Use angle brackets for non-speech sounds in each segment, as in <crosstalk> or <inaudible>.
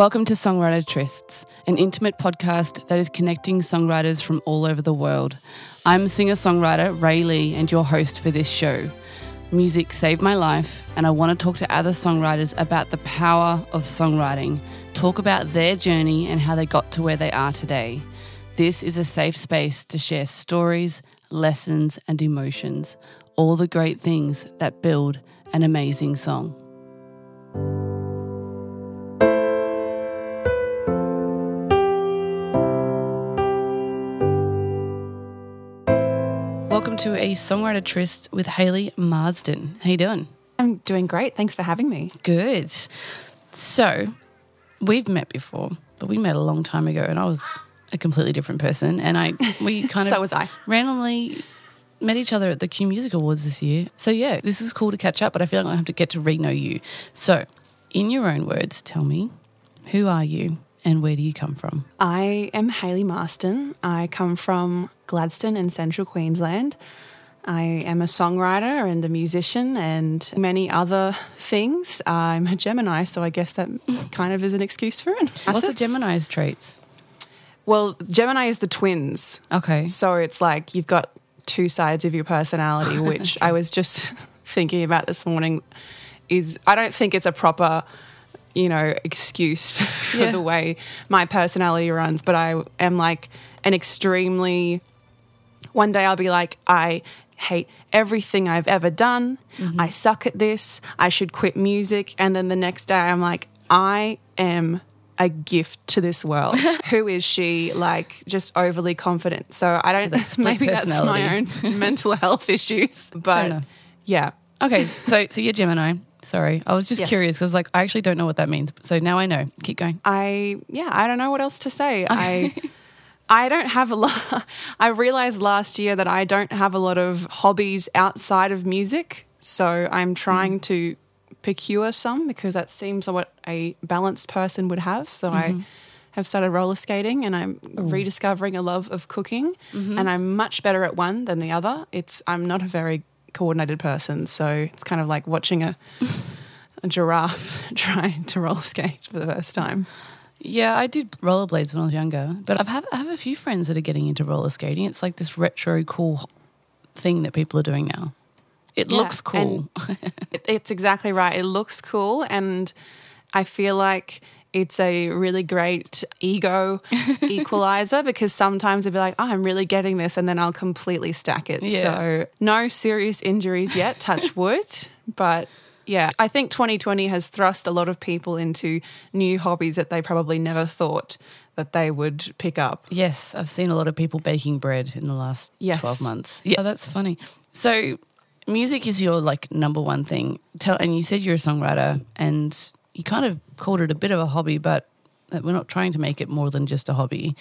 Welcome to Songwriter Trysts, an intimate podcast that is connecting songwriters from all over the world. I'm singer songwriter Ray Lee and your host for this show. Music saved my life, and I want to talk to other songwriters about the power of songwriting, talk about their journey and how they got to where they are today. This is a safe space to share stories, lessons, and emotions, all the great things that build an amazing song. To a songwriter tryst with Hayley Marsten. How you doing? I'm doing great. Thanks for having me. Good. So, we've met before, but we met a long time ago, and I was a completely different person. And I we <laughs> kind of So was I. randomly met each other at the Q Music Awards this year. So yeah, this is cool to catch up, but I feel like I have to get to re know you. So, in your own words, tell me who are you and where do you come from? I am Hayley Marsten. I come from Gladstone in central Queensland. I am a songwriter and a musician and many other things. I'm a Gemini, so I guess that <laughs> kind of is an excuse for it. What's the Assets? Gemini's traits? Well, Gemini is the twins. Okay. So it's like you've got two sides of your personality, <laughs> which I was just <laughs> thinking about this morning. Is I don't think it's a proper, you know, excuse <laughs> for Yeah. the way my personality runs, but I am like an extremely. One day I'll be like, I hate everything I've ever done. Mm-hmm. I suck at this. I should quit music. And then the next day I'm like, I am a gift to this world. <laughs> Who is she? Like, just overly confident. So I don't, that's <laughs> maybe that's my own mental health issues. But yeah. Okay, so so you're Gemini. Sorry, I was just Yes. curious because like I actually don't know what that means. So now I know. Keep going. I yeah, I don't know what else to say. I I don't have a lot. <laughs> I realized last year that I don't have a lot of hobbies outside of music. So I'm trying mm. to procure some because that seems what a balanced person would have. So I mm-hmm. have started roller skating and I'm rediscovering a love of cooking mm-hmm. and I'm much better at one than the other. It's I'm not a very coordinated person, so it's kind of like watching a a giraffe <laughs> trying to roller skate for the first time. Yeah, I did rollerblades when I was younger, but I've have, I have a few friends that are getting into roller skating. It's like this retro cool thing that people are doing now. It Yeah, looks cool. It, it's exactly right. It looks cool, and I feel like it's a really great ego <laughs> equalizer because sometimes I'll be like, oh, I'm really getting this, and then I'll completely stack it. Yeah. So, no serious injuries yet, touch <laughs> wood. But yeah, I think 2020 has thrust a lot of people into new hobbies that they probably never thought that they would pick up. yes, I've seen a lot of people baking bread in the last Yes. 12 months. Yeah, oh, that's funny. So, music is your like number one thing. Tell and you said you're a songwriter and you kind of called it a bit of a hobby, but we're not trying to make it more than just a hobby.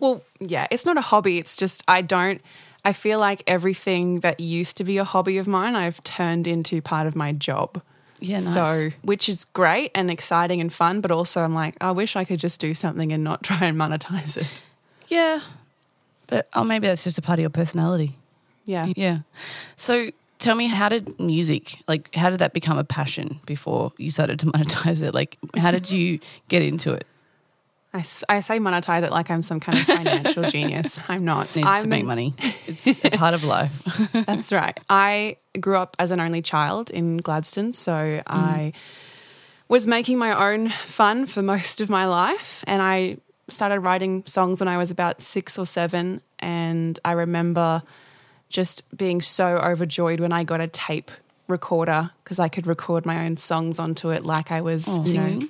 Well, yeah, it's not a hobby. It's just I don't. I feel like everything that used to be a hobby of mine, I've turned into part of my job. Yeah, nice. So, which is great and exciting and fun, but also I'm like, I wish I could just do something and not <laughs> try and monetize it. Yeah. But oh maybe that's just a part of your personality. Yeah. Yeah. So tell me, how did music, like, how did that become a passion before you started to monetize it? Like, how did you get into it? I, I say monetize it like I'm some kind of financial <laughs> genius. I'm not. Needs I'm to make money. <laughs> It's a part of life. <laughs> That's right. I grew up as an only child in Gladstone, so mm. I was making my own fun for most of my life, and I started writing songs when I was about six or seven, and I remember just being so overjoyed when I got a tape recorder because I could record my own songs onto it like I was oh, you know,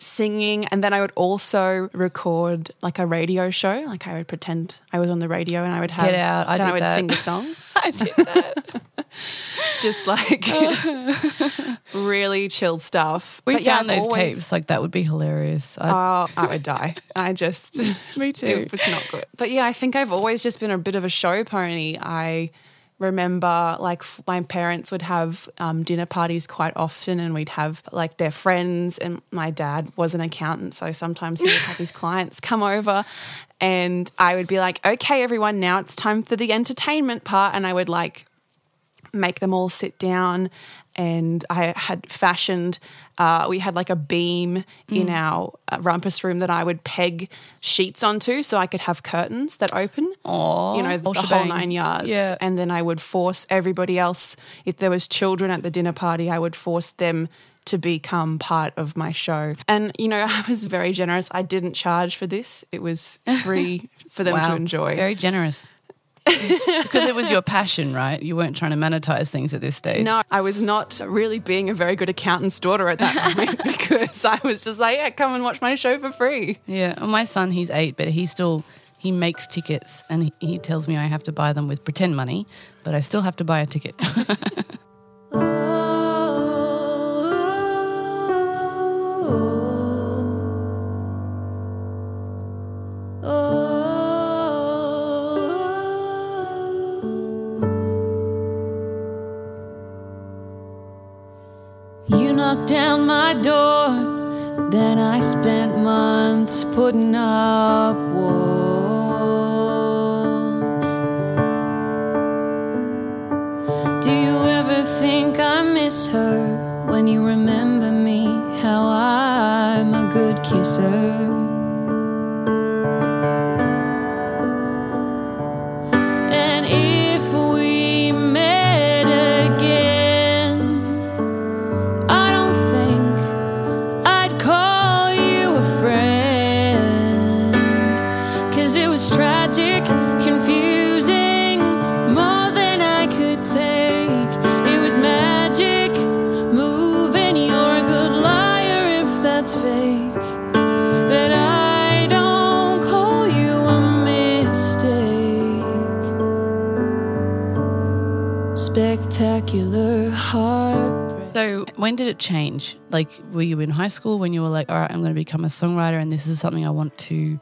Singing? and then I would also record like a radio show. Like I would pretend I was on the radio and I would have Get out, I then did I would that. sing the <laughs> songs. I did that. <laughs> Just like <laughs> really chill stuff. We But found I've those always- tapes. Like, that would be hilarious. I, Oh, I would die. I just me too. it was not good. But yeah, I think I've always just been a bit of a show pony. I remember like f- my parents would have um, dinner parties quite often and we'd have like their friends and my dad was an accountant so sometimes he would have his <laughs> clients come over and I would be like okay everyone now it's time for the entertainment part. And I would like make them all sit down and I had fashioned. Uh, we had like a beam in our uh, rumpus room that I would peg sheets onto, so I could have curtains that open. Aw, you know, whole the whole nine yards. Yeah. And then I would force everybody else. If there was children at the dinner party, I would force them to become part of my show. And you know, <laughs> I was very generous. I didn't charge for this. It was free <laughs> for them to enjoy. Very generous. Because it was your passion, right? You weren't trying to monetize things at this stage. No, I was not really being a very good accountant's daughter at that <laughs> point because I was just like, yeah, come and watch my show for free. Yeah, well, my son, he's eight, but he still he makes tickets, and he, he tells me I have to buy them with pretend money, but I still have to buy a ticket. <laughs> Oh. Down my door, then I spent months putting up walls. Do you ever think I miss her when you remember me? How I'm a good kisser. It change? Like, were you in high school when you were like, all right, I'm going to become a songwriter, and this is something I want to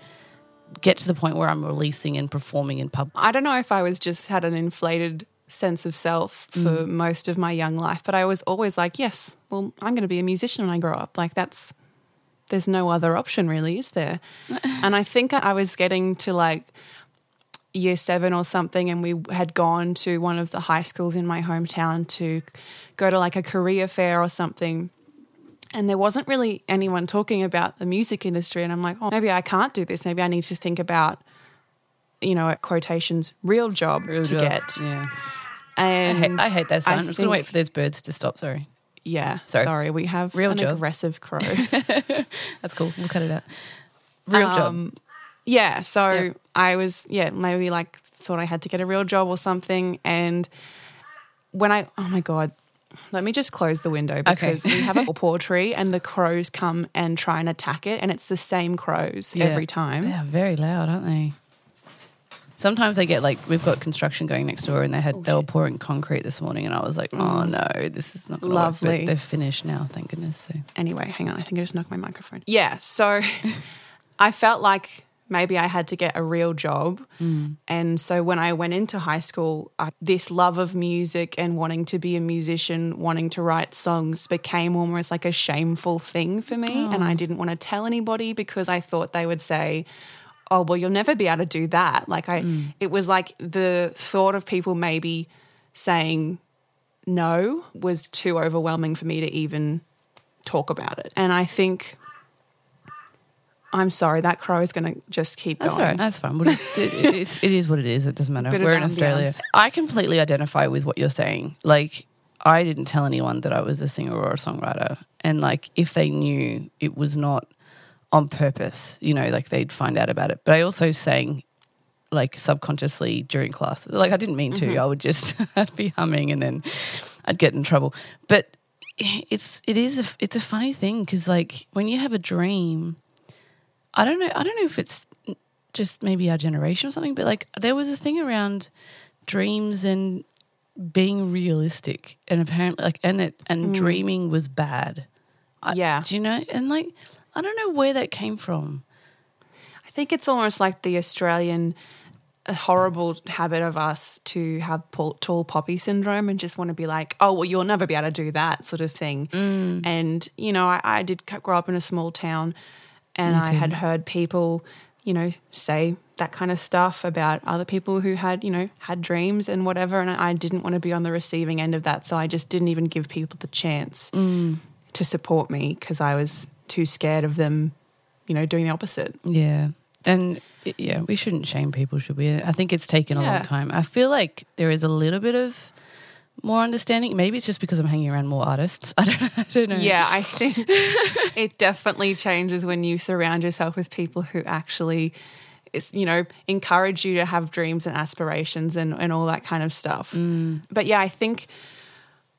get to the point where I'm releasing and performing in public? I don't know if I was just had an inflated sense of self for mm. most of my young life, but I was always like, yes, well, I'm going to be a musician when I grow up. Like that's there's no other option really, is there? <laughs> and I think I was getting to like year 7 or something and we had gone to one of the high schools in my hometown to go to like a career fair or something. And there wasn't really anyone talking about the music industry and I'm like, "Oh, maybe I can't do this. Maybe I need to think about you know, at quotations, real job to get. Yeah. I And hate, I hate that sound. I'm just going to wait for those birds to stop. Sorry. Yeah, Sorry. sorry. We have Real an job. aggressive crow. <laughs> That's cool. We'll cut it out. Real job. Um, Yeah, so Yeah. I was yeah maybe like thought I had to get a real job or something, and when I oh my god. Let me just close the window because we have a <laughs> paw tree and the crows come and try and attack it, and it's the same crows Yeah. every time. They are very loud, aren't they? Sometimes they get like we've got construction going next door, and they had oh, they were pouring concrete this morning, and I was like, oh mm. no, this is not work. Lovely. But they're finished now, thank goodness. So Anyway, hang on. I think I just knocked my microphone. Yeah. So <laughs> I felt like maybe I had to get a real job. And so when I went into high school, I, this love of music and wanting to be a musician, wanting to write songs became almost like a shameful thing for me. And I oh. didn't want to tell anybody because I thought they would say, oh, well, you'll never be able to do that. Like, I, mm. it was like the thought of people maybe saying, no was too overwhelming for me to even talk about it. And I think I'm sorry, that crow is going to just keep that's going. right. That's fine. We'll just, it, it- it's, it is what it is. It doesn't matter. We're in Australia. I completely identify with what you're saying. Like, I didn't tell anyone that I was a singer or a songwriter, and like, if they knew, it was not on purpose. You know, like they'd find out about it. But I also sang like subconsciously during class. Like I didn't mean to. Mm-hmm. I would just <laughs> be humming and then I'd get in trouble. But it's it is a, it's a funny thing because like when you have a dream, I don't know I don't know if it's just maybe our generation or something, but like there was a thing around dreams and being realistic and apparently like and it and dreaming was bad. I- Yeah. do you know? And like I don't know where that came from. I think it's almost like the Australian uh, horrible habit of us to have tall poppy syndrome and just want to be like, oh, well, you'll never be able to do that sort of thing. And, you know, I, I did grow up in a small town and I had heard people, you know, say that kind of stuff about other people who had, you know, had dreams and whatever. And I didn't want to be on the receiving end of that. So I just didn't even give people the chance Mm. to support me because I was too scared of them, you know, doing the opposite. Yeah. And yeah, we shouldn't shame people, should we? I think it's taken a Yeah. long time. I feel like there is a little bit of more understanding. Maybe it's just because I'm hanging around more artists. <laughs> I don't, I don't know. Yeah, I think <laughs> it definitely changes when you surround yourself with people who actually, is, you know, encourage you to have dreams and aspirations and, and all that kind of stuff. Mm. But yeah, I think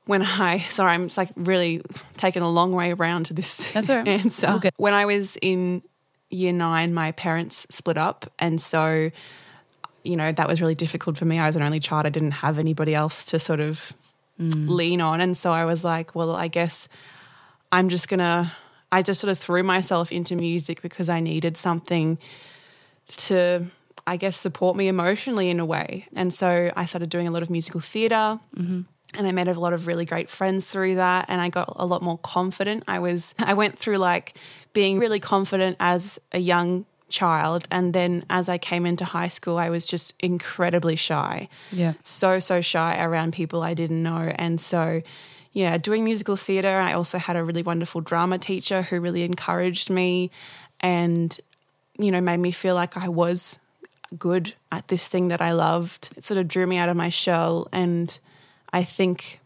when I, <laughs> sorry, I'm like really taking a long way around to this That's right. answer. We'll When I was in year nine, my parents split up. And so, you know, that was really difficult for me. I was an only child. I didn't have anybody else to sort of lean on. And so I was like, well, I guess I'm just going to, I just sort of threw myself into music because I needed something to, I guess, support me emotionally in a way. And so I started doing a lot of musical theater. And I made a lot of really great friends through that, and I got a lot more confident. I was, I went through like being really confident as a young child, and then as I came into high school, I was just incredibly shy Yeah. so so shy around people I didn't know, and so yeah, doing musical theater. I also had a really wonderful drama teacher who really encouraged me, and you know made me feel like I was good at this thing that I loved. It sort of drew me out of my shell, and I think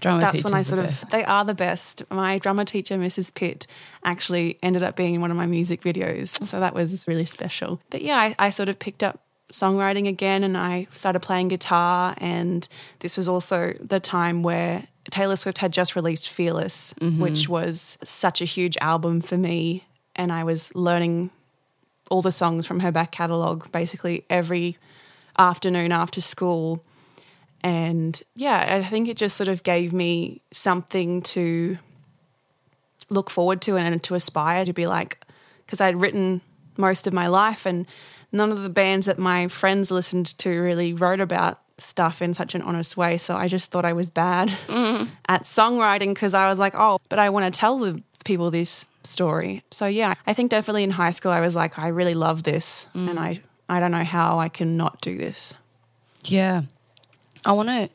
Drama that's when I sort of best. they are the best. My drama teacher, Mrs. Pitt, actually ended up being in one of my music videos, so that was really special. But yeah, I, I sort of picked up songwriting again, and I started playing guitar. And this was also the time where Taylor Swift had just released "Fearless," mm-hmm. which was such a huge album for me, and I was learning all the songs from her back catalogue basically every afternoon after school. And yeah, I think it just sort of gave me something to look forward to and to aspire to be like, because I'd written most of my life and none of the bands that my friends listened to really wrote about stuff in such an honest way. So I just thought I was bad mm-hmm. at songwriting because I was like, oh, but I want to tell the people this story. So yeah, I think definitely in high school I was like, I really love this mm. and I, I don't know how I can not do this. Yeah. I want to,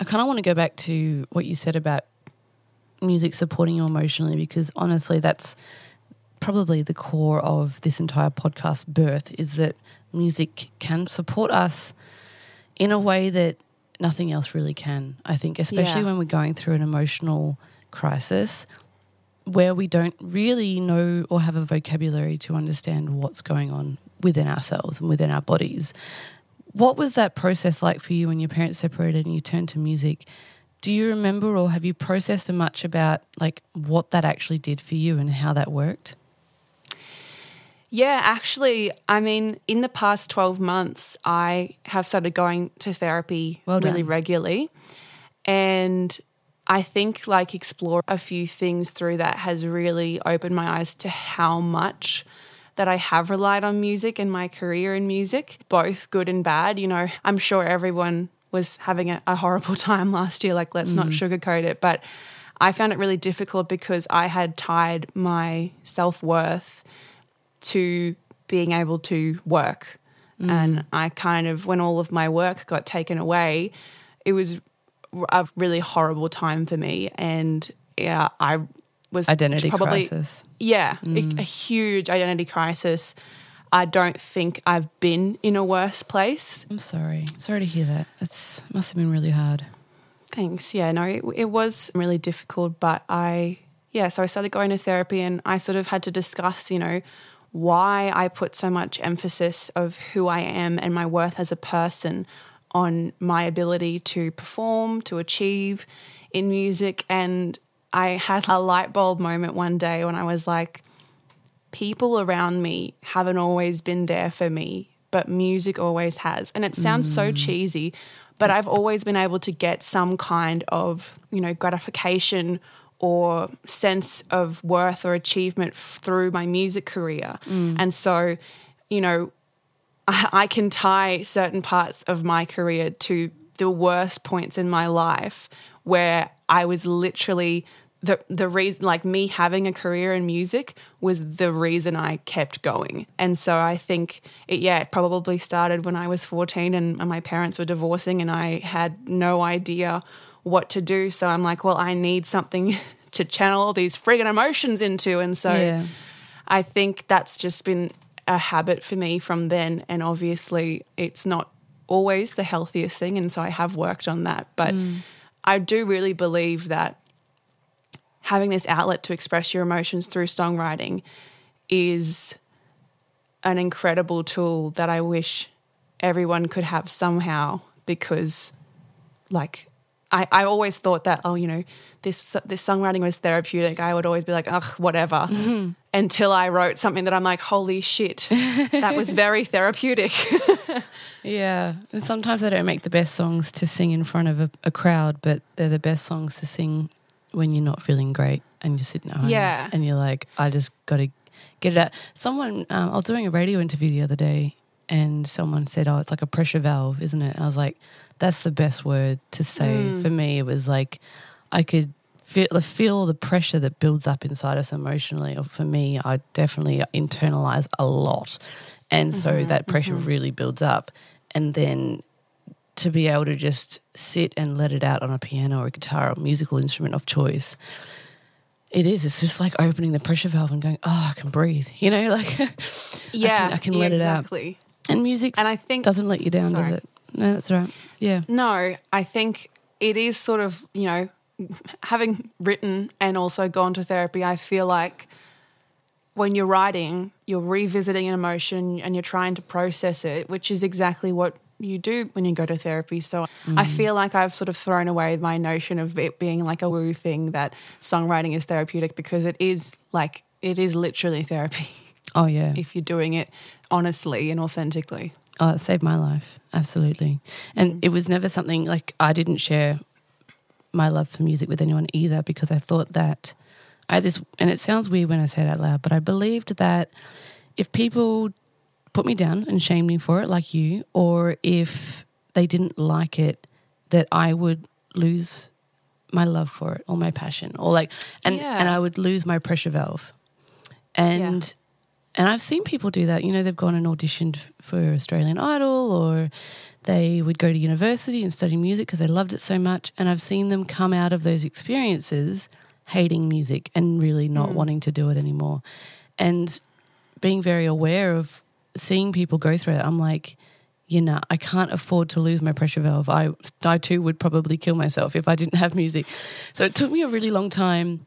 I kind of want to go back to what you said about music supporting you emotionally because honestly, that's probably the core of this entire podcast birth is that music can support us in a way that nothing else really can. I think, especially Yeah. when we're going through an emotional crisis where we don't really know or have a vocabulary to understand what's going on within ourselves and within our bodies. What was that process like for you when your parents separated and you turned to music? Do you remember or have you processed much about like what that actually did for you and how that worked? Yeah, actually, I mean, in the past 12 months, I have started going to therapy Well really regularly. And I think like explore a few things through that has really opened my eyes to how much that I have relied on music and my career in music, both good and bad. You know, I'm sure everyone was having a, a horrible <laughs> time last year, like, let's not mm. sugarcoat it. But I found it really difficult because I had tied my self worth to being able to work. Mm. And I kind of, when all of my work got taken away, it was a really horrible time for me. And yeah, I was Identity probably, crisis. yeah, a, mm. a huge identity crisis. I don't think I've been in a worse place. I'm sorry. Sorry to hear that. It must have been really hard. Thanks. Yeah, no, it, it was really difficult, but I, yeah, so I started going to therapy and I sort of had to discuss, you know, why I put so much emphasis of who I am and my worth as a person on my ability to perform, to achieve in music. And I had a light bulb moment one day when I was like, people around me haven't always been there for me, but music always has. And it sounds so mm. cheesy, but I've always been able to get some kind of, you know, gratification or sense of worth or achievement f- through my music career. Mm. And so, you know, I, I can tie certain parts of my career to the worst points in my life where I was literally the the reason like me having a career in music was the reason I kept going. And so I think it yeah, it probably started when I was 14 and my parents were divorcing and I had no idea what to do. So I'm like, well, I need something <laughs> to channel all these friggin' emotions into. And so Yeah. I think that's just been a habit for me from then. And obviously, it's not always the healthiest thing. And so I have worked on that. But mm. I do really believe that having this outlet to express your emotions through songwriting is an incredible tool that I wish everyone could have somehow because like I, I always thought that oh you know this this songwriting was therapeutic I would always be like ugh whatever until I wrote something that I'm like holy shit that was very <laughs> therapeutic <laughs> Yeah. And sometimes I don't make the best songs to sing in front of a, a crowd, but they're the best songs to sing when you're not feeling great and you're sitting at home. Yeah. And you're like, I just got to get it out. Someone, um, I was doing a radio interview the other day and someone said, Oh, it's like a pressure valve, isn't it? And I was like, That's the best word to say. For mm. me, it was like, I could feel, feel the pressure that builds up inside us emotionally. For me, I definitely internalize a lot. And so mm-hmm, that pressure mm-hmm. really builds up. And then to be able to just sit and let it out on a piano or a guitar or musical instrument of choice. It is. It's just like opening the pressure valve and going, oh, I can breathe. You know, <laughs> like yeah I can yeah, let it out. exactly and music and I think doesn't let you down, Sorry. does it? No, that's right. Yeah. No, I think it is sort of, you know, <laughs> having written and also gone to therapy, I feel like when you're writing, you're revisiting an emotion and you're trying to process it, which is exactly what you do when you go to therapy. So I mm. feel like I've sort of thrown away my notion of it being like a woo thing that songwriting is therapeutic because it is like, it is literally therapy Oh, yeah. <laughs> if you're doing it honestly and authentically. Oh, it saved my life. Absolutely. And mm. it was never something like I didn't share my love for music with anyone either because I thought that I had this, and it sounds weird when I say it out loud, but I believed that if people put me down and shamed me for it, like you, or if they didn't like it, that I would lose my love for it or my passion or like, and, Yeah. and I would lose my pressure valve. And and I've seen people do that. You know, they've gone and auditioned for Australian Idol or they would go to university and study music because they loved it so much. And I've seen them come out of those experiences hating music and really not mm. wanting to do it anymore. And being very aware of seeing people go through it, I'm like, you know, I can't afford to lose my pressure valve. I, I too would probably kill myself if I didn't have music. So it took me a really long time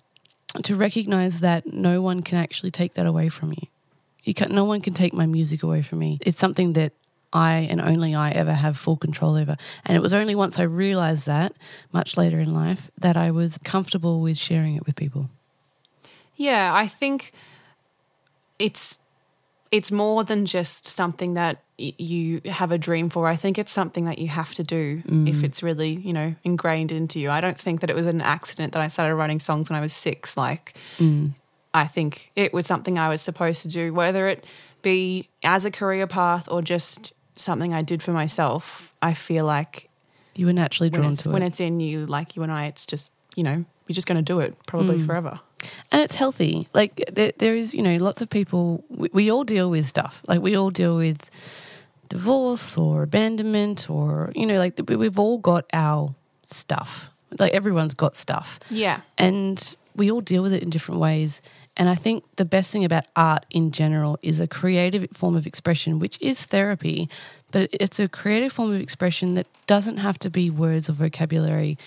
to recognize that no one can actually take that away from you. You can no one can take my music away from me. It's something that I and only I ever have full control over. And it was only once I realized that, much later in life, that I was comfortable with sharing it with people. Yeah, I think it's it's more than just something that you have a dream for. I think it's something that you have to do mm. if it's really, you know, ingrained into you. I don't think that it was an accident that I started writing songs when I was 6 like mm. I think it was something I was supposed to do whether it be as a career path or just something I did for myself. I feel like You were naturally drawn it's, it. when it's in you like you and I it's just, you know, you're just going to do it probably mm. forever. and it's healthy. Like there, there is, you know, lots of people. We, we all deal with stuff. Like we all deal with divorce or abandonment, or you know, like we- we've all got our stuff. Like everyone's got stuff, Yeah. and we all deal with it in different ways. And I think the best thing about art in general is a creative form of expression, which is therapy, but it's a creative form of expression that doesn't have to be words or vocabulary.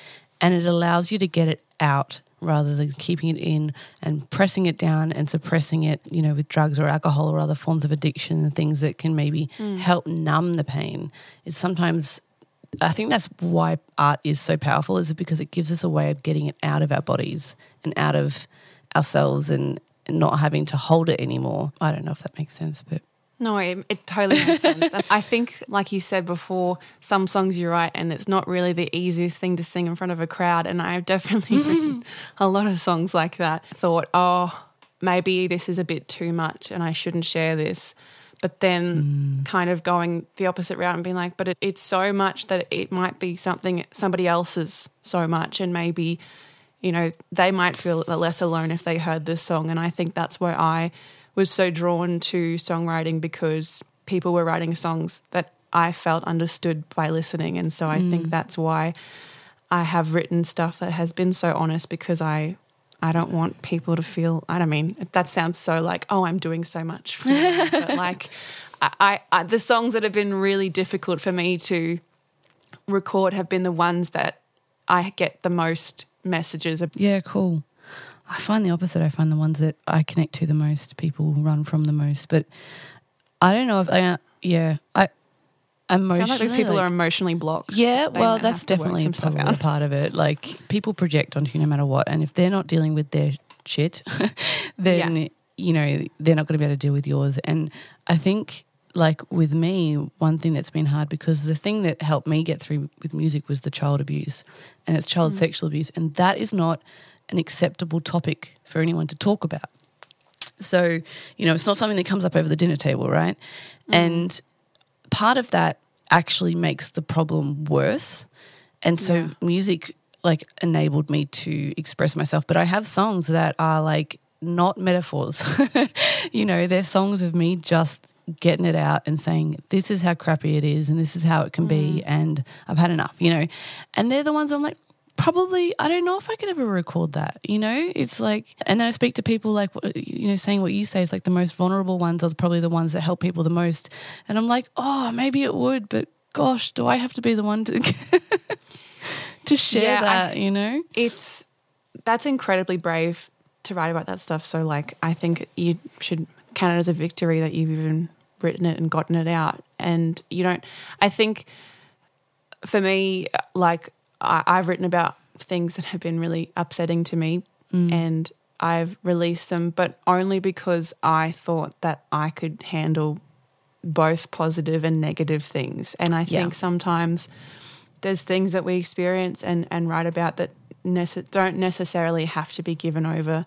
And it allows you to get it out rather than keeping it in and pressing it down and suppressing it, you know, with drugs or alcohol or other forms of addiction and things that can maybe mm. help numb the pain. It's sometimes I think that's why art is so powerful, is because it gives us a way of getting it out of our bodies and out of ourselves and, not having to hold it anymore. I don't know if that makes sense, but No, it, it totally makes sense. And I think, like you said before, some songs you write, and it's not really the easiest thing to sing in front of a crowd. And I've definitely <laughs> written a lot of songs like that. Thought, oh, maybe this is a bit too much, and I shouldn't share this. But then, mm. kind of going the opposite route and being like, but it, it's so much that it might be something somebody else's so much, and maybe you know, they might feel less alone if they heard this song. And I think that's where I was so drawn to songwriting because people were writing songs that I felt understood by listening. And so I mm. think that's why I have written stuff that has been so honest because I I don't want people to feel I don't mean that sounds so like oh I'm doing so much for them, <laughs> but like I, I, the songs that have been really difficult for me to record have been the ones that I get the most messages. Yeah, cool. I find the opposite. I find the ones that I connect to the most, people run from the most. But I don't know if I, yeah, I emotionally. Sound like these people like, are emotionally blocked. Yeah, well, that's definitely a part of it. Like people project onto you no matter what, and if they're not dealing with their shit, <laughs> then yeah. you know they're not going to be able to deal with yours. And I think like with me, one thing that's been hard because the thing that helped me get through with music was the child abuse and it's child mm. sexual abuse. And that is not an acceptable topic for anyone to talk about. So, you know, it's not something that comes up over the dinner table, right? Mm. And part of that actually makes the problem worse. And so yeah. music like enabled me to express myself. But I have songs that are like not metaphors. <laughs> you know, they're songs of me just getting it out and saying, this is how crappy it is and this is how it can mm. be and I've had enough, you know. And they're the ones I'm like, probably, I don't know if I could ever record that, you know? It's like, and then I speak to people like, you know, saying what you say is like the most vulnerable ones are probably the ones that help people the most. And I'm like, oh, maybe it would, but gosh, do I have to be the one to, <laughs> to share yeah, that, I, you know? It's, that's incredibly brave to write about that stuff. So, like, I think you should count it as a victory that you've even written it and gotten it out. And you don't, I think for me, like I, have written about things that have been really upsetting to me mm. and I've released them, but only because I thought that I could handle both positive and negative things. And I think yeah. sometimes there's things that we experience and, and write about that nece- don't necessarily have to be given over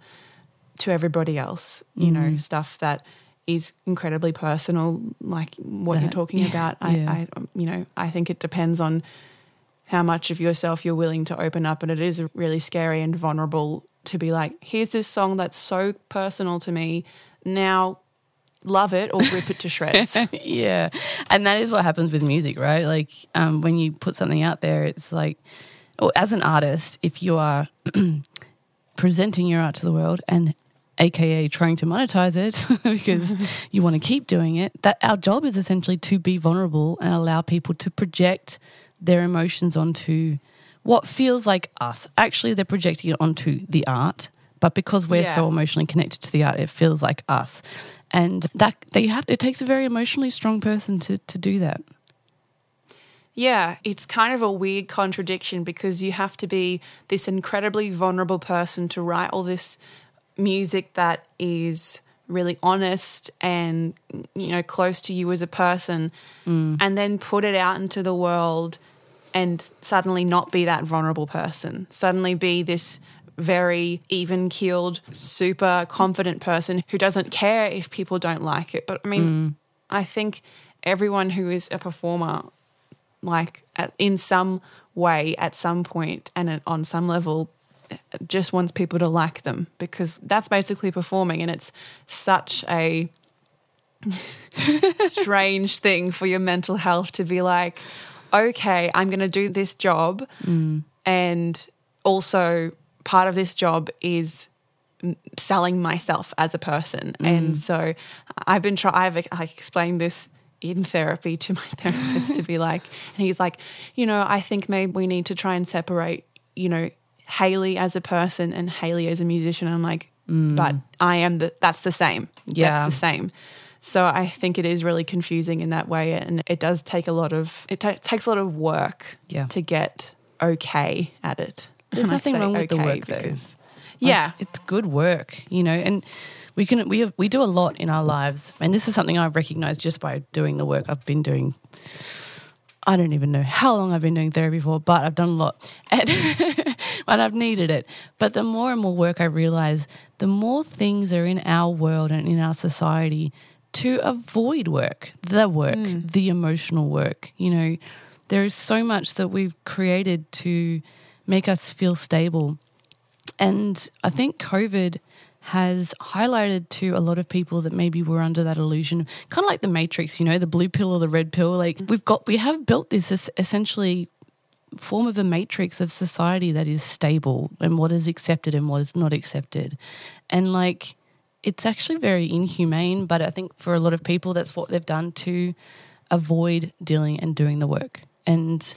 to everybody else. You mm. know, stuff that is incredibly personal, like what that, you're talking yeah, about. I, yeah. I, you know, I think it depends on how much of yourself you're willing to open up, and it is really scary and vulnerable to be like, here's this song that's so personal to me. Now love it or rip it to shreds. <laughs> yeah. And that is what happens with music, right? Like um, when you put something out there, it's like, or as an artist, if you are <clears throat> presenting your art to the world and aka trying to monetize it <laughs> because you want to keep doing it that our job is essentially to be vulnerable and allow people to project their emotions onto what feels like us. Actually they're projecting it onto the art but because we're yeah. so emotionally connected to the art it feels like us. And that they have it takes a very emotionally strong person to to do that. Yeah, it's kind of a weird contradiction because you have to be this incredibly vulnerable person to write all this music that is really honest and you know close to you as a person mm. and then put it out into the world and suddenly not be that vulnerable person suddenly be this very even keeled super confident person who doesn't care if people don't like it but i mean mm. i think everyone who is a performer like at, in some way at some point and on some level just wants people to like them because that's basically performing and it's such a <laughs> strange thing for your mental health to be like okay i'm going to do this job mm. and also part of this job is selling myself as a person mm. and so i've been trying i've like explained this in therapy to my <laughs> therapist to be like and he's like you know i think maybe we need to try and separate you know Hayley as a person and Hayley as a musician. I'm like, mm. but I am the that's the same. Yeah. That's the same. So I think it is really confusing in that way, and it does take a lot of it t- takes a lot of work yeah. to get okay at it. There's and nothing wrong with okay the work because, though. Like, yeah, it's good work, you know, and we can we have, we do a lot in our lives, and this is something I've recognized just by doing the work I've been doing I don't even know how long I've been doing therapy for, but I've done a lot <laughs> and, I've needed it. But the more and more work I realize, the more things are in our world and in our society to avoid work, the work, mm. the emotional work. You know, there is so much that we've created to make us feel stable. And I think COVID has highlighted to a lot of people that maybe we're under that illusion, kind of like the Matrix, you know, the blue pill or the red pill. Like we've got, we have built this essentially form of a matrix of society that is stable and what is accepted and what is not accepted. And like, it's actually very inhumane, but I think for a lot of people, that's what they've done to avoid dealing and doing the work. And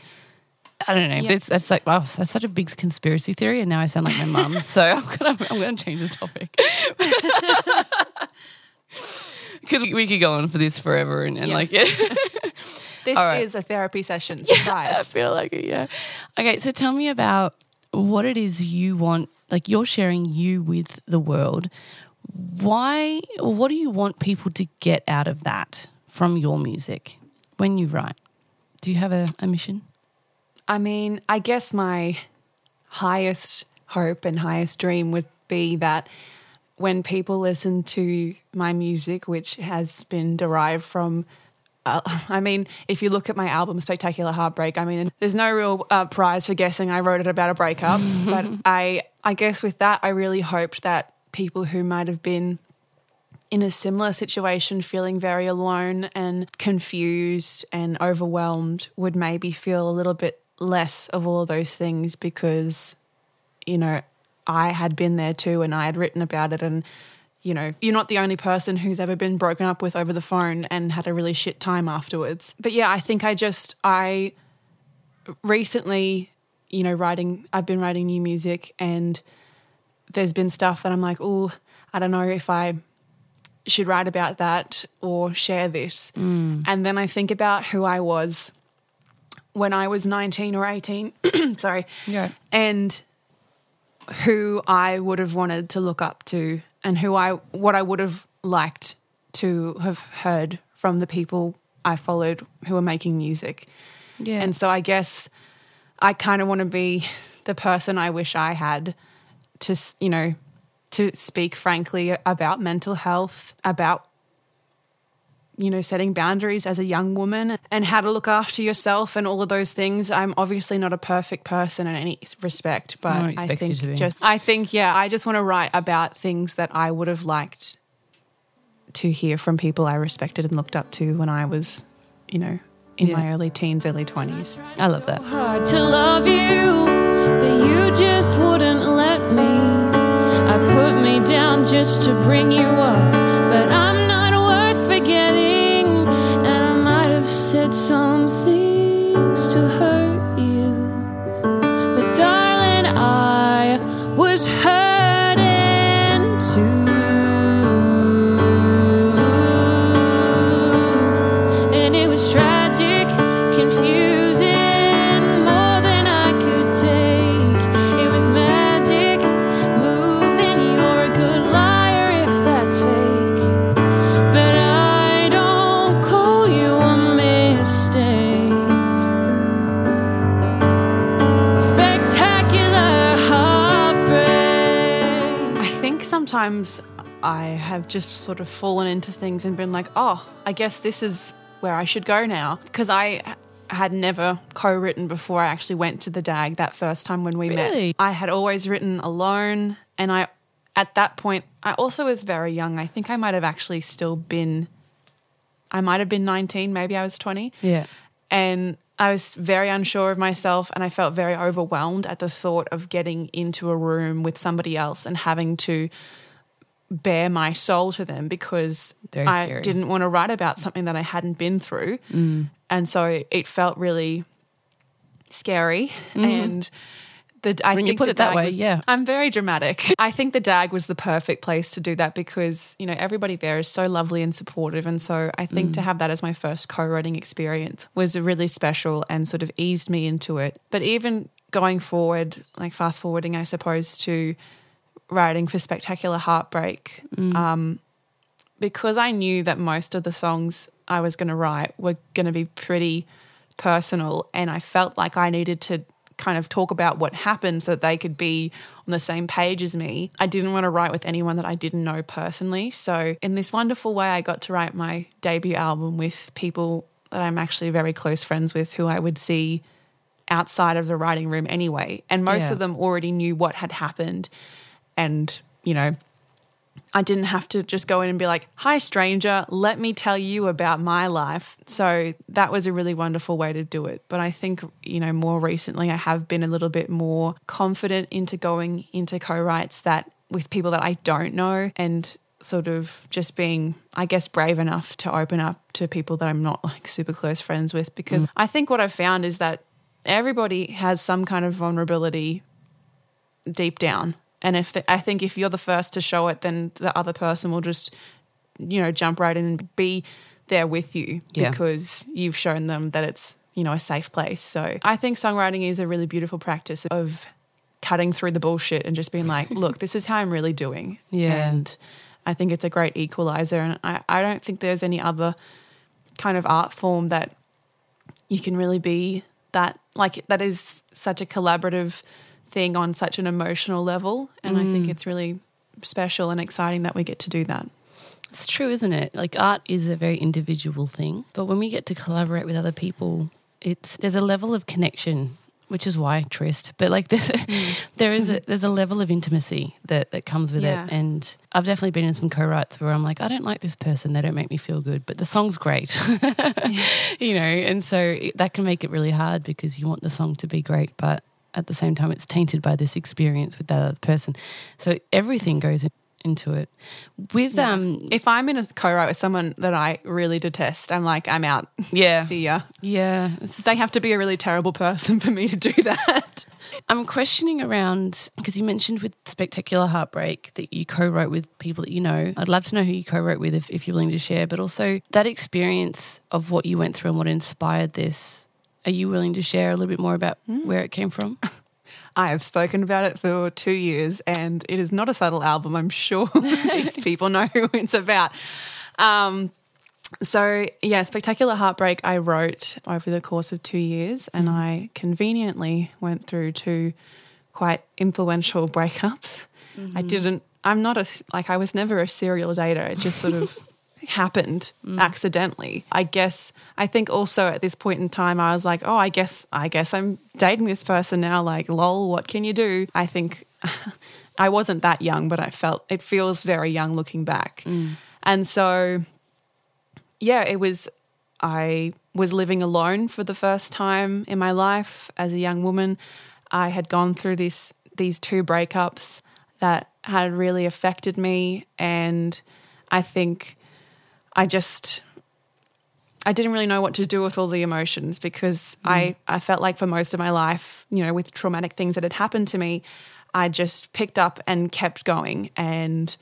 I don't know. Yeah. It's, that's like, wow, that's such a big conspiracy theory. And now I sound like my mum. So <laughs> I'm going to I'm gonna change the topic. <laughs> Because we could go on for this forever and, and Yeah. like, yeah. <laughs> This right. is a therapy session. Surprise. I feel like it, yeah. Okay, so tell me about what it is you want, like you're sharing you with the world. Why, what do you want people to get out of that from your music when you write? Do you have a, a mission? I mean, I guess my highest hope and highest dream would be that when people listen to my music, which has been derived from, uh, <laughs> I mean, if you look at my album, Spectacular Heartbreak, I mean, there's no real uh, prize for guessing I wrote it about a breakup. <laughs> but I, I guess with that, I really hoped that people who might have been in a similar situation, feeling very alone and confused and overwhelmed, would maybe feel a little bit less of all of those things because, you know, I had been there too and I had written about it. And, you know, you're not the only person who's ever been broken up with over the phone and had a really shit time afterwards. But yeah, I think I just, I recently, you know, writing, I've been writing new music and there's been stuff that I'm like, oh, I don't know if I should write about that or share this. Mm. And then I think about who I was when I was 19 or 18, <clears throat> sorry, Yeah. and who I would have wanted to look up to and who I what I would have liked to have heard from the people I followed who were making music. Yeah. And so I guess I kind of want to be the person I wish I had to, you know, to speak frankly about mental health, about, you know, setting boundaries as a young woman and how to look after yourself and all of those things. I'm obviously not a perfect person in any respect, but one I think just, I think, yeah, I just want to write about things that I would have liked to hear from people I respected and looked up to when I was, you know, in Yeah. my early teens, early 20s. I love that. hard to love you, but you just wouldn't let me. I put me down just to bring you up, said some I have just sort of fallen into things and been like, oh, I guess this is where I should go now. Because I had never co written before I actually went to the DAG that first time when we Really? met. I had always written alone. And I, at that point, I also was very young. I think I might have actually still been, I might have been 19, maybe I was 20 Yeah. and I was very unsure of myself and I felt very overwhelmed at the thought of getting into a room with somebody else and having to bare my soul to them because I didn't want to write about something that I hadn't been through. And so it felt really scary and the, I Mm-hmm. When you put it that way, was- yeah. I'm very dramatic. I think the DAG was the perfect place to do that because, you know, everybody there is so lovely and supportive. And so I think Mm. to have that as my first co writing experience was really special and sort of eased me into it. But even going forward, like fast forwarding, I suppose, to writing for Spectacular Heartbreak, Mm. um, because I knew that most of the songs I was going to write were going to be pretty personal, and I felt like I needed to kind of talk about what happened so that they could be on the same page as me. I didn't want to write with anyone that I didn't know personally. So, in this wonderful way, I got to write my debut album with people that I'm actually very close friends with who I would see outside of the writing room anyway. And most Yeah. of them already knew what had happened. And, you know, I didn't have to just go in and be like, hi, stranger, let me tell you about my life. So that was a really wonderful way to do it. But I think, you know, more recently I have been a little bit more confident into going into co writes that with people that I don't know and sort of just being, I guess, brave enough to open up to people that I'm not like super close friends with. Because mm. I think what I've found is that everybody has some kind of vulnerability deep down. And if the, I think if you're the first to show it, then the other person will just, you know, jump right in and be there with you Yeah. because you've shown them that it's, you know, a safe place. So I think songwriting is a really beautiful practice of cutting through the bullshit and just being like, <laughs> look, this is how I'm really doing. Yeah. And I think it's a great equalizer. And I, I don't think there's any other kind of art form that you can really be that like that is such a collaborative thing on such an emotional level and i think mm. it's really special and exciting that we get to do that It's true, isn't it? Like art is a very individual thing, but when we get to collaborate with other people, it's there's a level of connection, which is why Tryst. But like <laughs> there's mm. there is a, there's a level of intimacy that that comes with Yeah. it, and I've definitely been in some co-writes where I'm like, I don't like this person, they don't make me feel good, but the song's great, <laughs> you know, and so that can make it really hard because you want the song to be great, but at the same time, it's tainted by this experience with that other person. So everything goes in, into it. With um, if i'm in a co-write with someone that i really detest i'm like i'm out Yeah. see ya yeah, they have to be a really terrible person for me to do that <laughs> I'm questioning around because you mentioned with Spectacular Heartbreak that you co wrote with people that you know. I'd love to know who you co wrote with if, if you're willing to share, but also that experience of what you went through and what inspired this. Are you willing to share a little bit more about hmm. where it came from? <laughs> I have spoken about it for two years, and it is not a subtle album. I'm sure <laughs> these <laughs> people know who it's about. Um, so, yeah, Spectacular Heartbreak, I wrote over the course of two years, and hmm. I conveniently went through two quite influential breakups. I mm-hmm. didn't, I'm not a, like, I was never a serial dater. It just sort of happened mm. accidentally. I guess, I think also at this point in time, I was like, oh, I guess, I guess I'm dating this person now. Like, lol, what can you do? I think <laughs> I wasn't that young, but I felt, it feels very young looking back. Mm. And so, yeah, it was. I was living alone for the first time in my life as a young woman. I had gone through this these two breakups that had really affected me, and I think I just I didn't really know what to do with all the emotions because mm. I, I felt like for most of my life, you know, with traumatic things that had happened to me, I just picked up and kept going. And,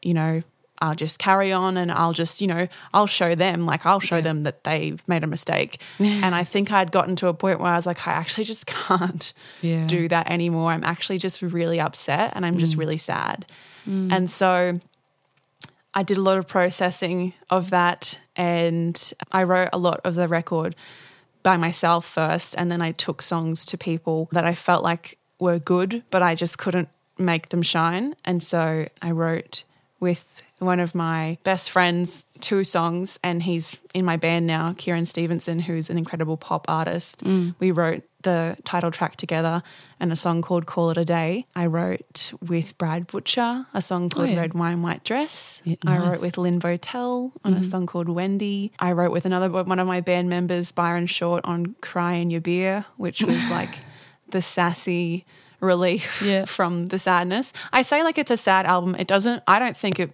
you know, I'll just carry on and I'll just, you know, I'll show them, like, I'll show them that they've made a mistake. <laughs> and I think I'd gotten to a point where I was like, I actually just <laughs> can't Yeah. do that anymore. I'm actually just really upset and I'm just mm. really sad. Mm. And so I did a lot of processing of that and I wrote a lot of the record by myself first and then I took songs to people that I felt like were good but I just couldn't make them shine. And so I wrote with one of my best friends two songs and he's in my band now Kieran Stevenson who's an incredible pop artist. Mm. We wrote the title track together and a song called Call It a Day I wrote with Brad Butcher a song oh, called yeah. Red Wine White Dress Yeah, I wrote with Lyn Bowtell on a mm-hmm. song called Wendy. I wrote with another one of my band members, Byron Short, on Cry in Your Beer, which was <laughs> like the sassy relief Yeah. <laughs> from the sadness. I say like it's a sad album. It doesn't, I don't think it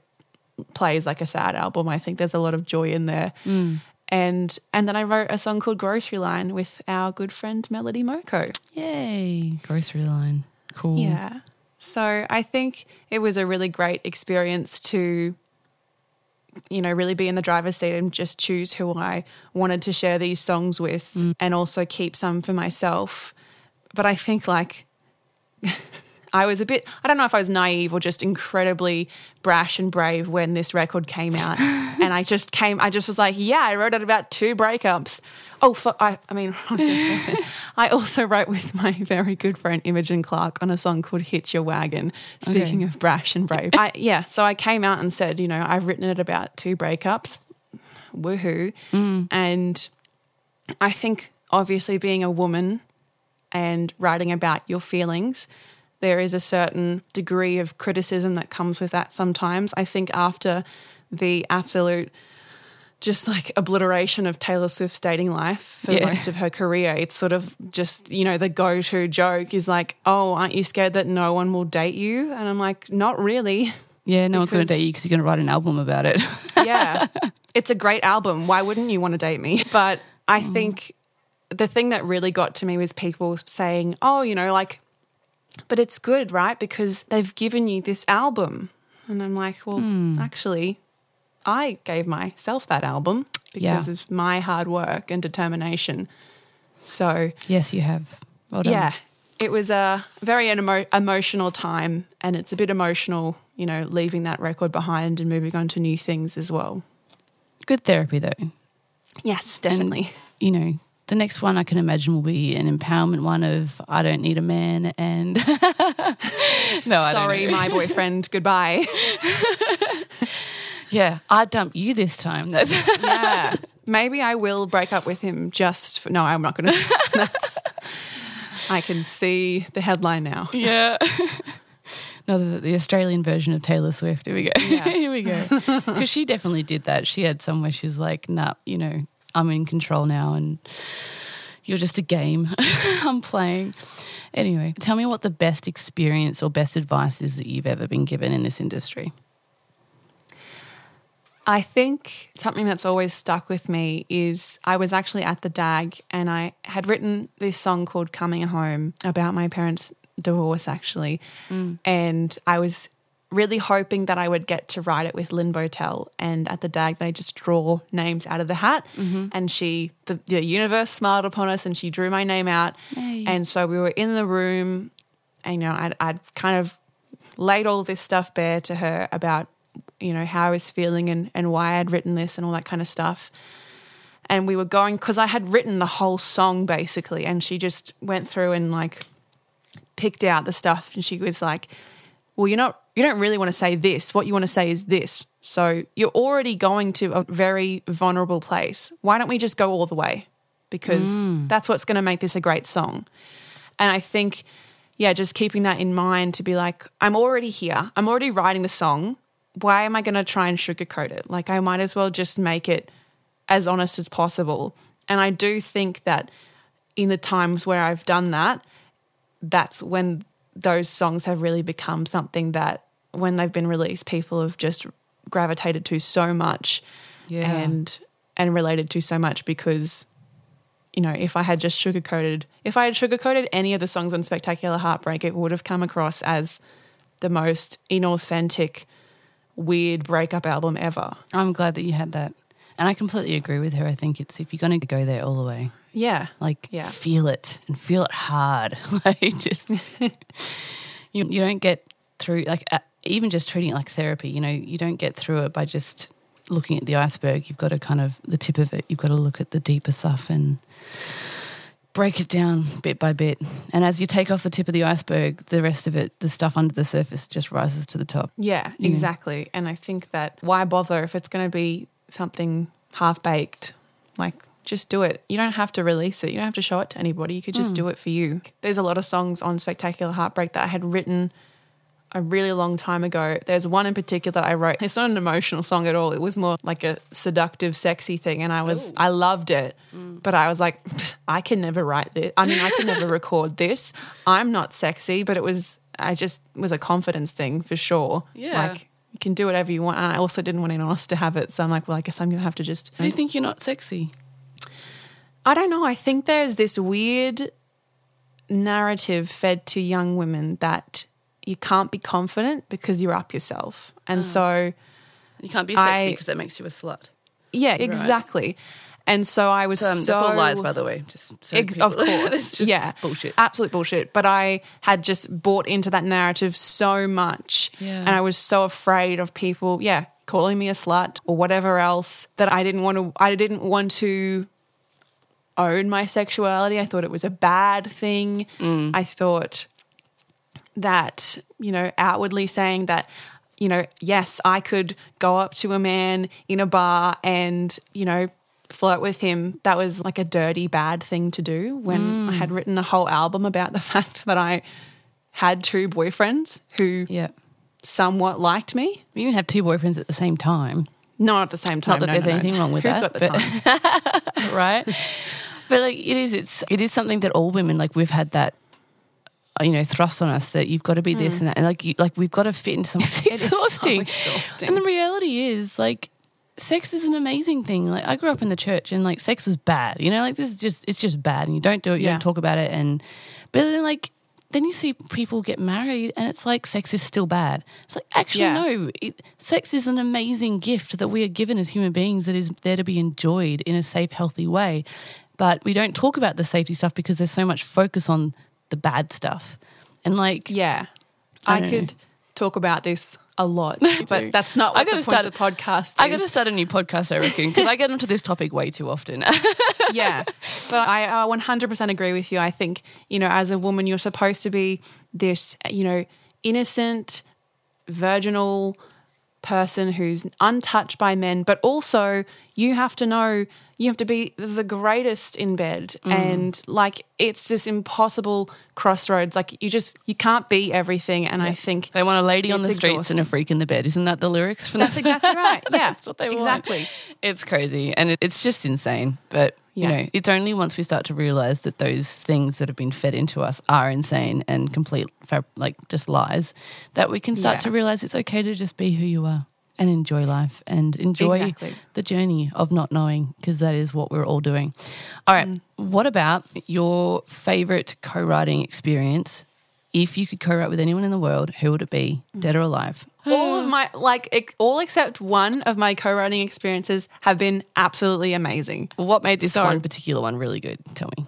plays like a sad album. I think there's a lot of joy in there. Mm. And and then I wrote a song called Grocery Line with our good friend Melody Moko. Yay. Grocery line. Cool. Yeah. So I think it was a really great experience to, you know, really be in the driver's seat and just choose who I wanted to share these songs with mm. and also keep some for myself. But I think like <laughs> I was a bit, I don't know if I was naive or just incredibly brash and brave when this record came out. <laughs> and I just came, I just was like, yeah, I wrote it about two breakups. Oh, fu- I, I mean, <laughs> I, was gonna say that. <laughs> I also wrote with my very good friend Imogen Clark on a song called Hitch Your Wagon. Speaking Okay. of brash and brave. I, yeah, so I came out and said, you know, I've written it about two breakups. Woohoo. Mm. And I think obviously being a woman and writing about your feelings, there is a certain degree of criticism that comes with that sometimes. I think after the absolute just like obliteration of Taylor Swift's dating life for Yeah. most of her career. It's sort of just, you know, the go to joke is like, oh, aren't you scared that no one will date you? And I'm like, not really. Yeah, no one's going to date you because you're going to write an album about it. <laughs> Yeah. it's a great album. Why wouldn't you want to date me? But I mm. think the thing that really got to me was people saying, oh, you know, like, but it's good, right? Because they've given you this album. And I'm like, well, hmm. actually, I gave myself that album because Yeah. of my hard work and determination. So, yes, you have. Well done. yeah, it was a very emo- emotional time. And it's a bit emotional, you know, leaving that record behind and moving on to new things as well. Good therapy, though. Yes, And, definitely. <laughs> you know, the next one I can imagine will be an empowerment one of I don't need a man and <laughs> no, I don't Sorry, my boyfriend. <laughs> Goodbye. <laughs> yeah, I dump you this time. That Yeah. Maybe I will break up with him just for. No, I'm not going to. I can see the headline now. yeah. No, the, the Australian version of Taylor Swift. Here we go. Yeah. Here we go. Because she definitely did that. She had some where she's like, nah, you know, I'm in control now and you're just a game. <laughs> I'm playing. Anyway, tell me what the best experience or best advice is that you've ever been given in this industry. I think something that's always stuck with me is I was actually at the DAG and I had written this song called Coming Home about my parents' divorce, actually. Mm. And I was really hoping that I would get to write it with Lyn Bowtell. And at the DAG, they just draw names out of the hat. Mm-hmm. And she, the, the universe smiled upon us and she drew my name out. Hey. And so we were in the room and, you know, I'd, I'd kind of laid all this stuff bare to her about you know how I was feeling and and why I'd written this and all that kind of stuff. And we were going because I had written the whole song basically, and she just went through and like picked out the stuff, and she was like, "Well, you're not you don't really want to say this. What you want to say is this. So you're already going to a very vulnerable place. Why don't we just go all the way? Because mm. that's what's going to make this a great song." And I think, yeah, just keeping that in mind to be like, I'm already here. I'm already writing the song. Why am I going to try and sugarcoat it? Like, I might as well just make it as honest as possible. And I do think that in the times where I've done that, that's when those songs have really become something that when they've been released, people have just gravitated to so much Yeah. and and related to so much because you know, if I had just sugarcoated, if I had sugarcoated any of the songs on Spectacular Heartbreak, it would have come across as the most inauthentic, weird breakup album ever. I'm glad that you had that. And I completely agree with her. I think it's if you're going to go there all the way, Yeah. like Yeah. feel it and feel it hard. <laughs> like just <laughs> you, you don't get through like uh, even just treating it like therapy. You know, you don't get through it by just looking at the iceberg. You've got to kind of the tip of it. You've got to look at the deeper stuff and break it down bit by bit. And as you take off the tip of the iceberg, the rest of it, the stuff under the surface, just rises to the top. Yeah, You know. exactly. And I think that why bother if it's going to be something half baked? Like, just do it. You don't have to release it. You don't have to show it to anybody. You could just hmm. do it for you. There's a lot of songs on Spectacular Heartbreak that I had written a really long time ago. There's one in particular that I wrote. It's not an emotional song at all. It was more like a seductive, sexy thing. And I was, I loved it. Mm. But I was like, I can never write this. I mean, I can never <laughs> record this. I'm not sexy, but it was, I just was a confidence thing for sure. Yeah. Like, you can do whatever you want. And I also didn't want anyone else to have it. So I'm like, well, I guess I'm going to have to just. Do you think you're not sexy? I don't know. I think there's this weird narrative fed to young women that you can't be confident because you're up yourself. And ah. so, You can't be sexy because that makes you a slut. yeah, exactly. And so I was Um, so. that's all lies, by the way. Just so Ex- of <laughs> course. Yeah. bullshit. Absolute bullshit. But I had just bought into that narrative so much. Yeah. And I was so afraid of people, yeah, calling me a slut or whatever else that I didn't want to I didn't want to own my sexuality. I thought it was a bad thing. Mm. I thought that, you know, outwardly saying that, you know, yes, I could go up to a man in a bar and, you know, flirt with him, that was like a dirty, bad thing to do when I had mm. written a whole album about the <laughs> fact that I had two boyfriends who Yeah. somewhat liked me. You can have two boyfriends at the same time, Not at the same time. Not that no, there's no, no. anything wrong with Who's that, got the but- time? <laughs> <laughs> right? but like it is, it's it is something that all women like we've had that. You know, thrust on us that you've got to be this mm. and that, and like you, like we've got to fit into something. It's It is so exhausting. exhausting. And the reality is, like, sex is an amazing thing. Like, I grew up in the church, and like, sex was bad. You know, like this is just it's just bad, and you don't do it. You Yeah. don't talk about it, and but then like. Then you see people get married, and it's like sex is still bad. It's like actually Yeah. no, it, sex is an amazing gift that we are given as human beings that is there to be enjoyed in a safe, healthy way. But we don't talk about the safety stuff because there's so much focus on the bad stuff. And like, Yeah. I I, could talk about this a lot, but that's not I what gotta the start- point of the podcast I got to start a new podcast, I reckon, because I get onto this topic way too often. <laughs> yeah. But I uh, 100% agree with you. I think, you know, as a woman, you're supposed to be this, you know, innocent, virginal person who's untouched by men, but also you have to know you have to be the greatest in bed. Mm. And like it's this impossible crossroads. Like you just you can't be everything. And i think They want a lady on the It's streets and a freak in the bed. Isn't that the lyrics from that's the exactly <laughs> right. Yeah. That's what they want. exactly. It's crazy. And it, it's just insane. But you know, it's only once we start to realize that those things that have been fed into us are insane and complete, fab- like just lies, that we can start Yeah. to realize it's okay to just be who you are and enjoy life and enjoy Exactly. the journey of not knowing because that is what we're all doing. All right, mm. what about your favorite co-writing experience? If you could co-write with anyone in the world, who would it be, mm. dead or alive? all of my like all except one of my co-writing experiences have been absolutely amazing What made this So- one particular one really good? Tell me.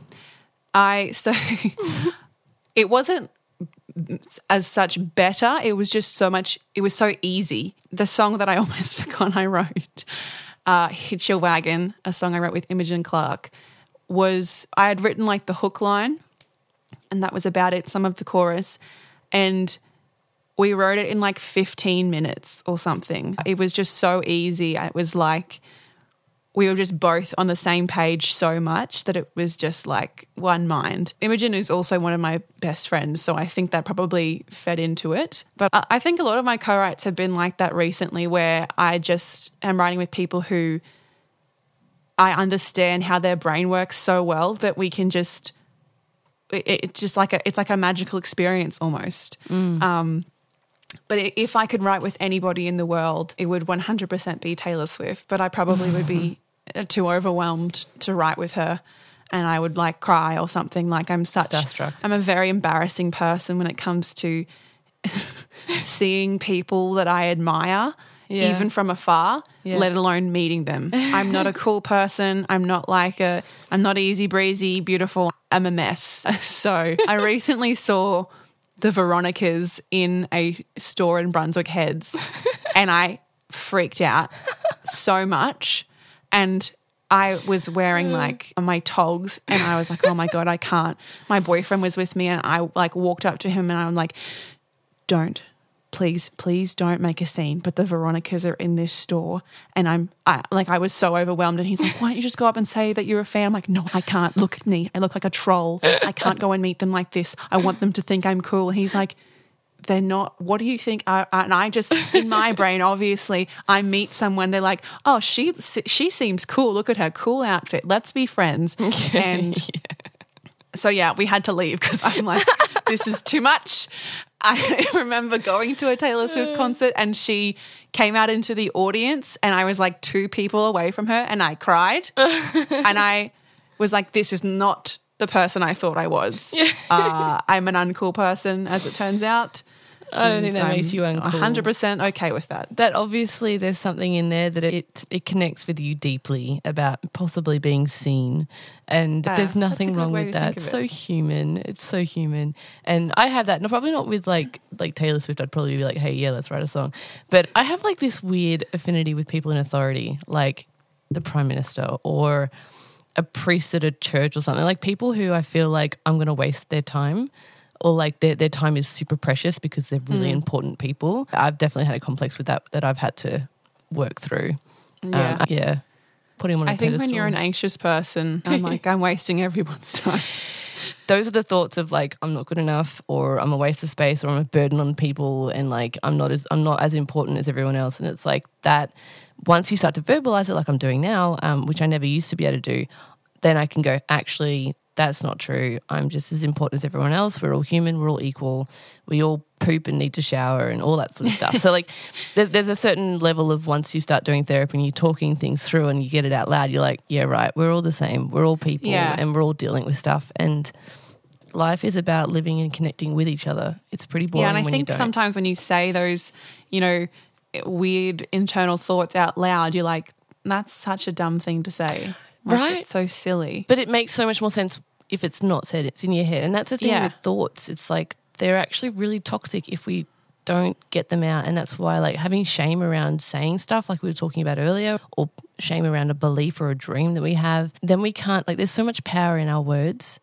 I so <laughs> it wasn't as such better. It was just so much. It was so easy. The song that I <laughs> almost forgot I wrote, uh, "Hitch Your Wagon," a song I wrote with Imogen Clark, was I had written like the hook line, and that was about it. Some of the chorus, and we wrote it in like 15 minutes or something. It was just so easy. It was like we were just both on the same page so much that it was just like one mind. Imogen is also one of my best friends, so I think that probably fed into it. But I- think a lot of my co writes have been like that recently, where I just am writing with people who I understand how their brain works so well that we can just. It's just like a, it's like a magical experience almost. Um, but if I could write with anybody in the world, it would 100% be Taylor Swift. But I probably would be <laughs> too overwhelmed to write with her. And I would like cry or something. Like I'm such, Starstruck. I'm a very embarrassing person when it comes to <laughs> seeing people that I admire, Yeah. even from afar, Yeah. let alone meeting them. I'm not a <laughs> cool person. I'm not like a, I'm not easy breezy, beautiful. I'm a mess. <laughs> So I recently saw the Veronicas in a store in Brunswick Heads and I freaked out so much. And I was wearing mm. like my togs and I was like, oh my God, I can't. My boyfriend was with me and I like walked up to him and I'm like, don't please please don't make a scene. But the veronicas are in this store. And i'm I, like i was so overwhelmed and he's like why don't you just go up and say that you're a fan? I'm like no i can't. Look at me. I look like a troll. I can't go and meet them like this. I want them to think i'm cool. And he's like they're not what do you think? I, and i just in my <laughs> brain obviously i meet someone they're like oh she she seems cool. Look at her cool outfit. Let's be friends. <laughs> And so yeah, we had to leave because I'm like, <laughs> this is too much. I remember going to a Taylor Swift concert and she came out into the audience and I was like two people away from her and I cried. And I was like, this is not the person I thought I was. Uh, I'm an uncool person, as it turns out. I don't think that makes you uncool. 100% okay with that. that obviously there's something in there that it it connects with you deeply about possibly being seen. And Yeah, there's nothing wrong with that. it's so human. It's so human. And i have that no probably not with like like taylor swift. I'd probably be like hey yeah let's write a song. But i have like this weird affinity with people in authority like the prime minister or a priest at a church or something. Like people who i feel like i'm going to waste their time or like their, their time is super precious because they're really Mm. important people. I've definitely had a complex with that that I've had to work through. Um, Yeah. Putting put on a I think when you're an anxious person, I'm like, I'm wasting <laughs> everyone's time. <laughs> those are the thoughts of like I'm not good enough or I'm a waste of space or I'm a burden on people and like I'm not as I'm not as important as everyone else and it's like that once you start to verbalize it like I'm doing now um, which I never used to be able to do then I can go actually that's not true. I'm just as important as everyone else. We're all human. We're all equal. We all poop and need to shower and all that sort of stuff. So like there, there's a certain level of once you start doing therapy and you're talking things through and you get it out loud you're like yeah right we're all the same. We're all people Yeah. and we're all dealing with stuff. And life is about living and connecting with each other. It's pretty boring Yeah, and I think sometimes when you say those, you know, weird internal thoughts out loud, you're like, that's such a dumb thing to say. Like, Right. It's so silly. but it makes so much more sense if it's not said. It's in your head, and that's the thing Yeah. with thoughts. It's like they're actually really toxic if we don't get them out, and that's why like having shame around saying stuff, like we were talking about earlier, or shame around a belief or a dream that we have, then we can't. Like, there's so much power in our words,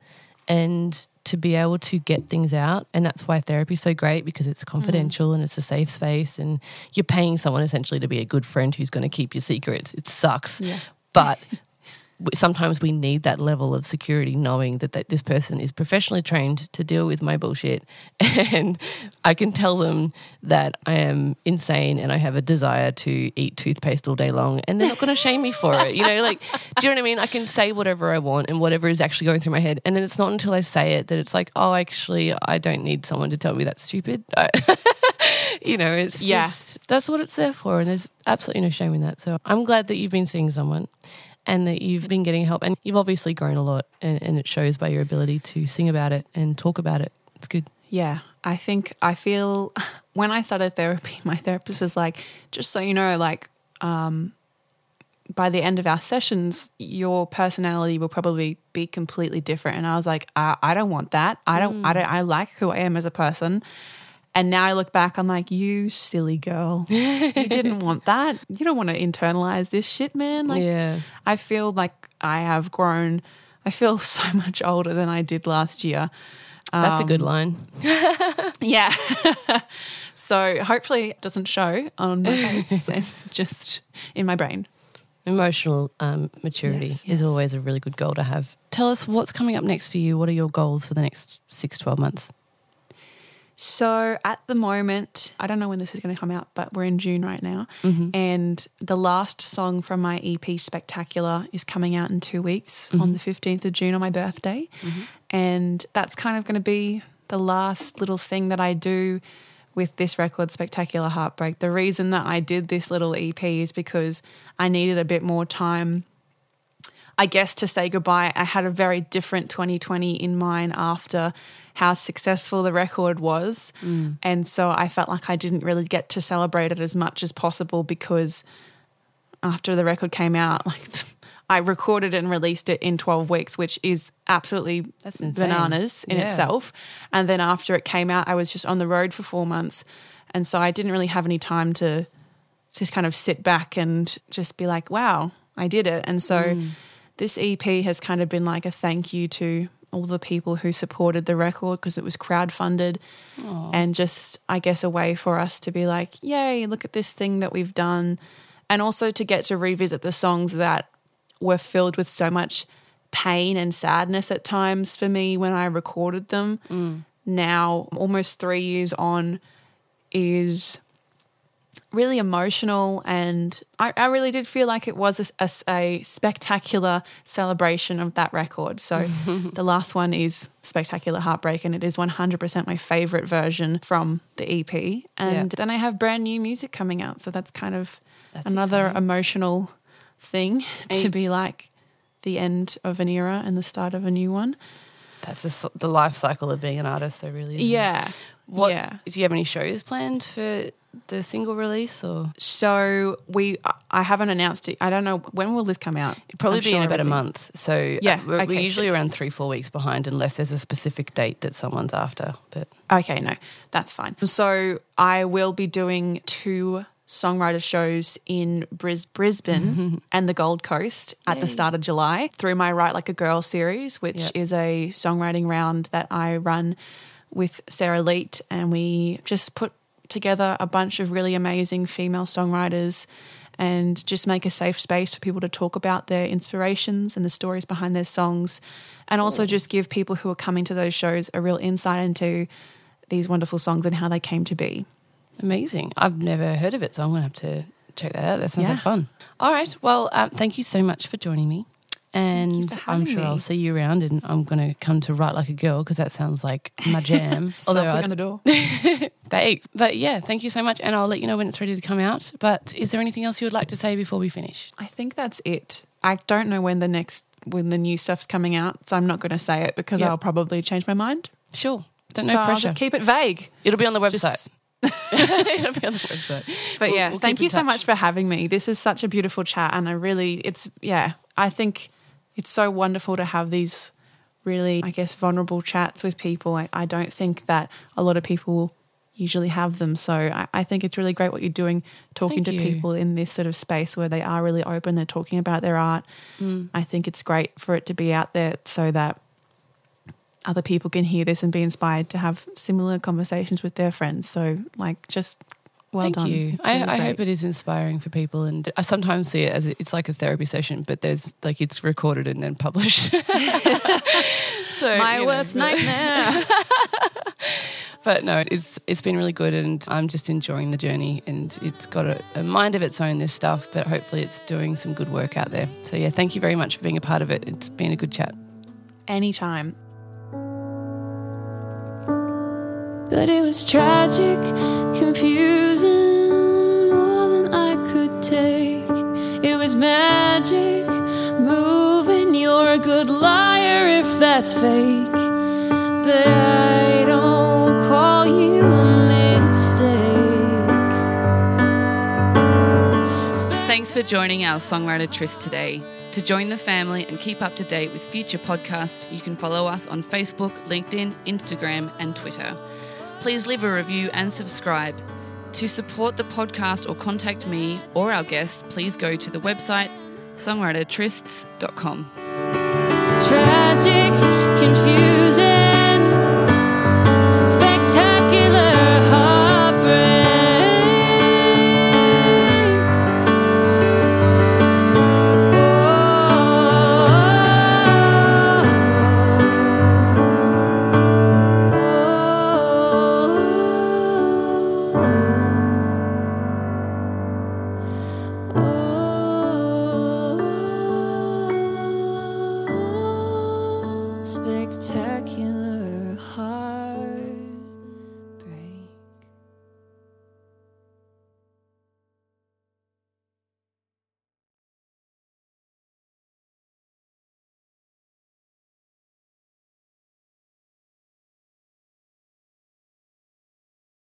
and to be able to get things out and that's why therapy is so great because it's confidential and it's a safe space and you're paying someone essentially to be a good friend who's going to keep your secrets it sucks Yeah. but sometimes we need that level of security knowing that, that this person is professionally trained to deal with my bullshit. <laughs> And i can tell them that i am insane and i have a desire to eat toothpaste all day long and they're not going to shame me for it you know like do you know what i mean? I can say whatever i want and whatever is actually going through my head and then it's not until i say it that it's like oh actually i don't need someone to tell me that's stupid. <laughs> You know it's Yeah. just that's what it's there for and there's absolutely no shame in that. So i'm glad that you've been seeing someone and that you've been getting help and you've obviously grown a lot and, and it shows by your ability to sing about it and talk about it it's good Yeah, I think I feel <laughs> when I started therapy, <laughs> my therapist was like, just so you know, like, um, by the end of our sessions, your personality will probably be completely different. And I was like, I, I don't want that. I don't, I don't, I like who I am as a person. And now I look back, I'm like, you silly girl. <laughs> you didn't want that. You don't want to internalize this shit, man. Like, yeah I feel like I have grown. I feel <laughs> so much older than I did last year. that's a good Um, line <laughs> Yeah. so hopefully it doesn't show on my face and just in my brain. emotional um, maturity Yes, is always a really good goal to have tell us what's coming up next for you what are your goals for the next six 12 months So at the moment, I don't know when this is going to come out, but we're in June right now. Mm-hmm. And the last song from my EP, Spectacular, is coming out in two weeks mm-hmm. on the 15th of June on my birthday. Mm-hmm. And that's kind of going to be the last little thing that I do with this record, Spectacular Heartbreak. The reason that I did this little EP is because I needed a bit more time I guess to say goodbye, I had a very different 2020 in mind after how successful the record was. Mm. And so I felt like I didn't really get to celebrate it as much as possible because after the record came out, <laughs> like I recorded and released it in 12 weeks, which is absolutely bananas in Yeah. itself. And then after it came out, I was just on the road for four months. And so I didn't really have any time to just kind of sit back and just be like, wow, I did it. And so mm. This EP has kind of been like a thank you to all the people who supported the record because it was crowdfunded and just, I guess, a way for us to be like, yay, look at this thing that we've done. And also to get to revisit the songs that were filled with so much pain and sadness at times for me when I recorded them. Mm. Now, almost three years on, is really emotional and I, I really did feel like it was a, a- a spectacular celebration of that record so <laughs> the last one is spectacular heartbreak and it is 100% my favorite version from the ep and Yeah. then i have brand new music coming out so that's kind of That's another exciting. emotional thing <laughs> And to be like the end of an era and the start of a new one that's the, the life cycle of being an artist so really isn't it? yeah what yeah do you have any shows planned for the single release or so we i haven't announced it i don't know when will this come out It'd probably I'm be sure in about a month. So Yeah, uh, we're, we're usually around three, four weeks behind unless there's a specific date that someone's after. But Okay, no, that's fine. So I will be doing two songwriter shows in Bris- Brisbane <laughs> and the Gold Coast at the start of July through my Write Like a Girl series, which Yep. is a songwriting round that I run with Sarah Leet, and we just put together a bunch of really amazing female songwriters and just make a safe space for people to talk about their inspirations and the stories behind their songs. And also just give people who are coming to those shows a real insight into these wonderful songs and how they came to be. Amazing. I've never heard of it, so I'm going to have to check that out. That sounds Yeah. like fun. All right. Well, um, thank you so much for joining me. And I'm sure I'll see you around and I'm going to come to Write Like a Girl because that sounds like my jam. <laughs> Although I- on the door. <laughs> Thanks. But yeah, thank you so much. And I'll let you know when it's ready to come out. But is there anything else you would like to say before we finish? I think that's it. I don't know when the next when the new stuff's coming out, so I'm not going to say it because Yep. I'll probably change my mind. Sure. Don't so no I'll pressure. just keep it vague. It'll be on the website. Just- <laughs> It'll be on the website. But We'll- yeah, we'll thank you so much for having me. This is such a beautiful chat, and I really, it's yeah, I think it's so wonderful to have these really, I guess, vulnerable chats with people. I, I don't think that a lot of people usually have them, so I, I think it's really great what you're doing, talking Thank to you. people in this sort of space where they are really open. They're talking about their art. Mm. I think it's great for it to be out there so that other people can hear this and be inspired to have similar conversations with their friends. So, like, just well Thank done. you. It's I, really I hope it is inspiring for people, and I sometimes see it as it's like a therapy session, but there's like it's recorded and then published. <laughs> so My you know, worst nightmare. <laughs> But no, it's it's been really good, and I'm just enjoying the journey. And it's got a, a mind of its own, this stuff. But hopefully, it's doing some good work out there. So yeah, thank you very much for being a part of it. It's been a good chat. Anytime. But it was tragic, confusing, take. It was magic, moving. You're a good liar if that's fake. But I don't call you a mistake. Thanks for joining our Songwriter Tryst today. To join the family and keep up to date with future podcasts, you can follow us on Facebook, LinkedIn, Instagram, and Twitter. Please leave a review and subscribe. To support the podcast or contact me or our guest, please go to the website songwritertrysts.com. Tragic, confusing.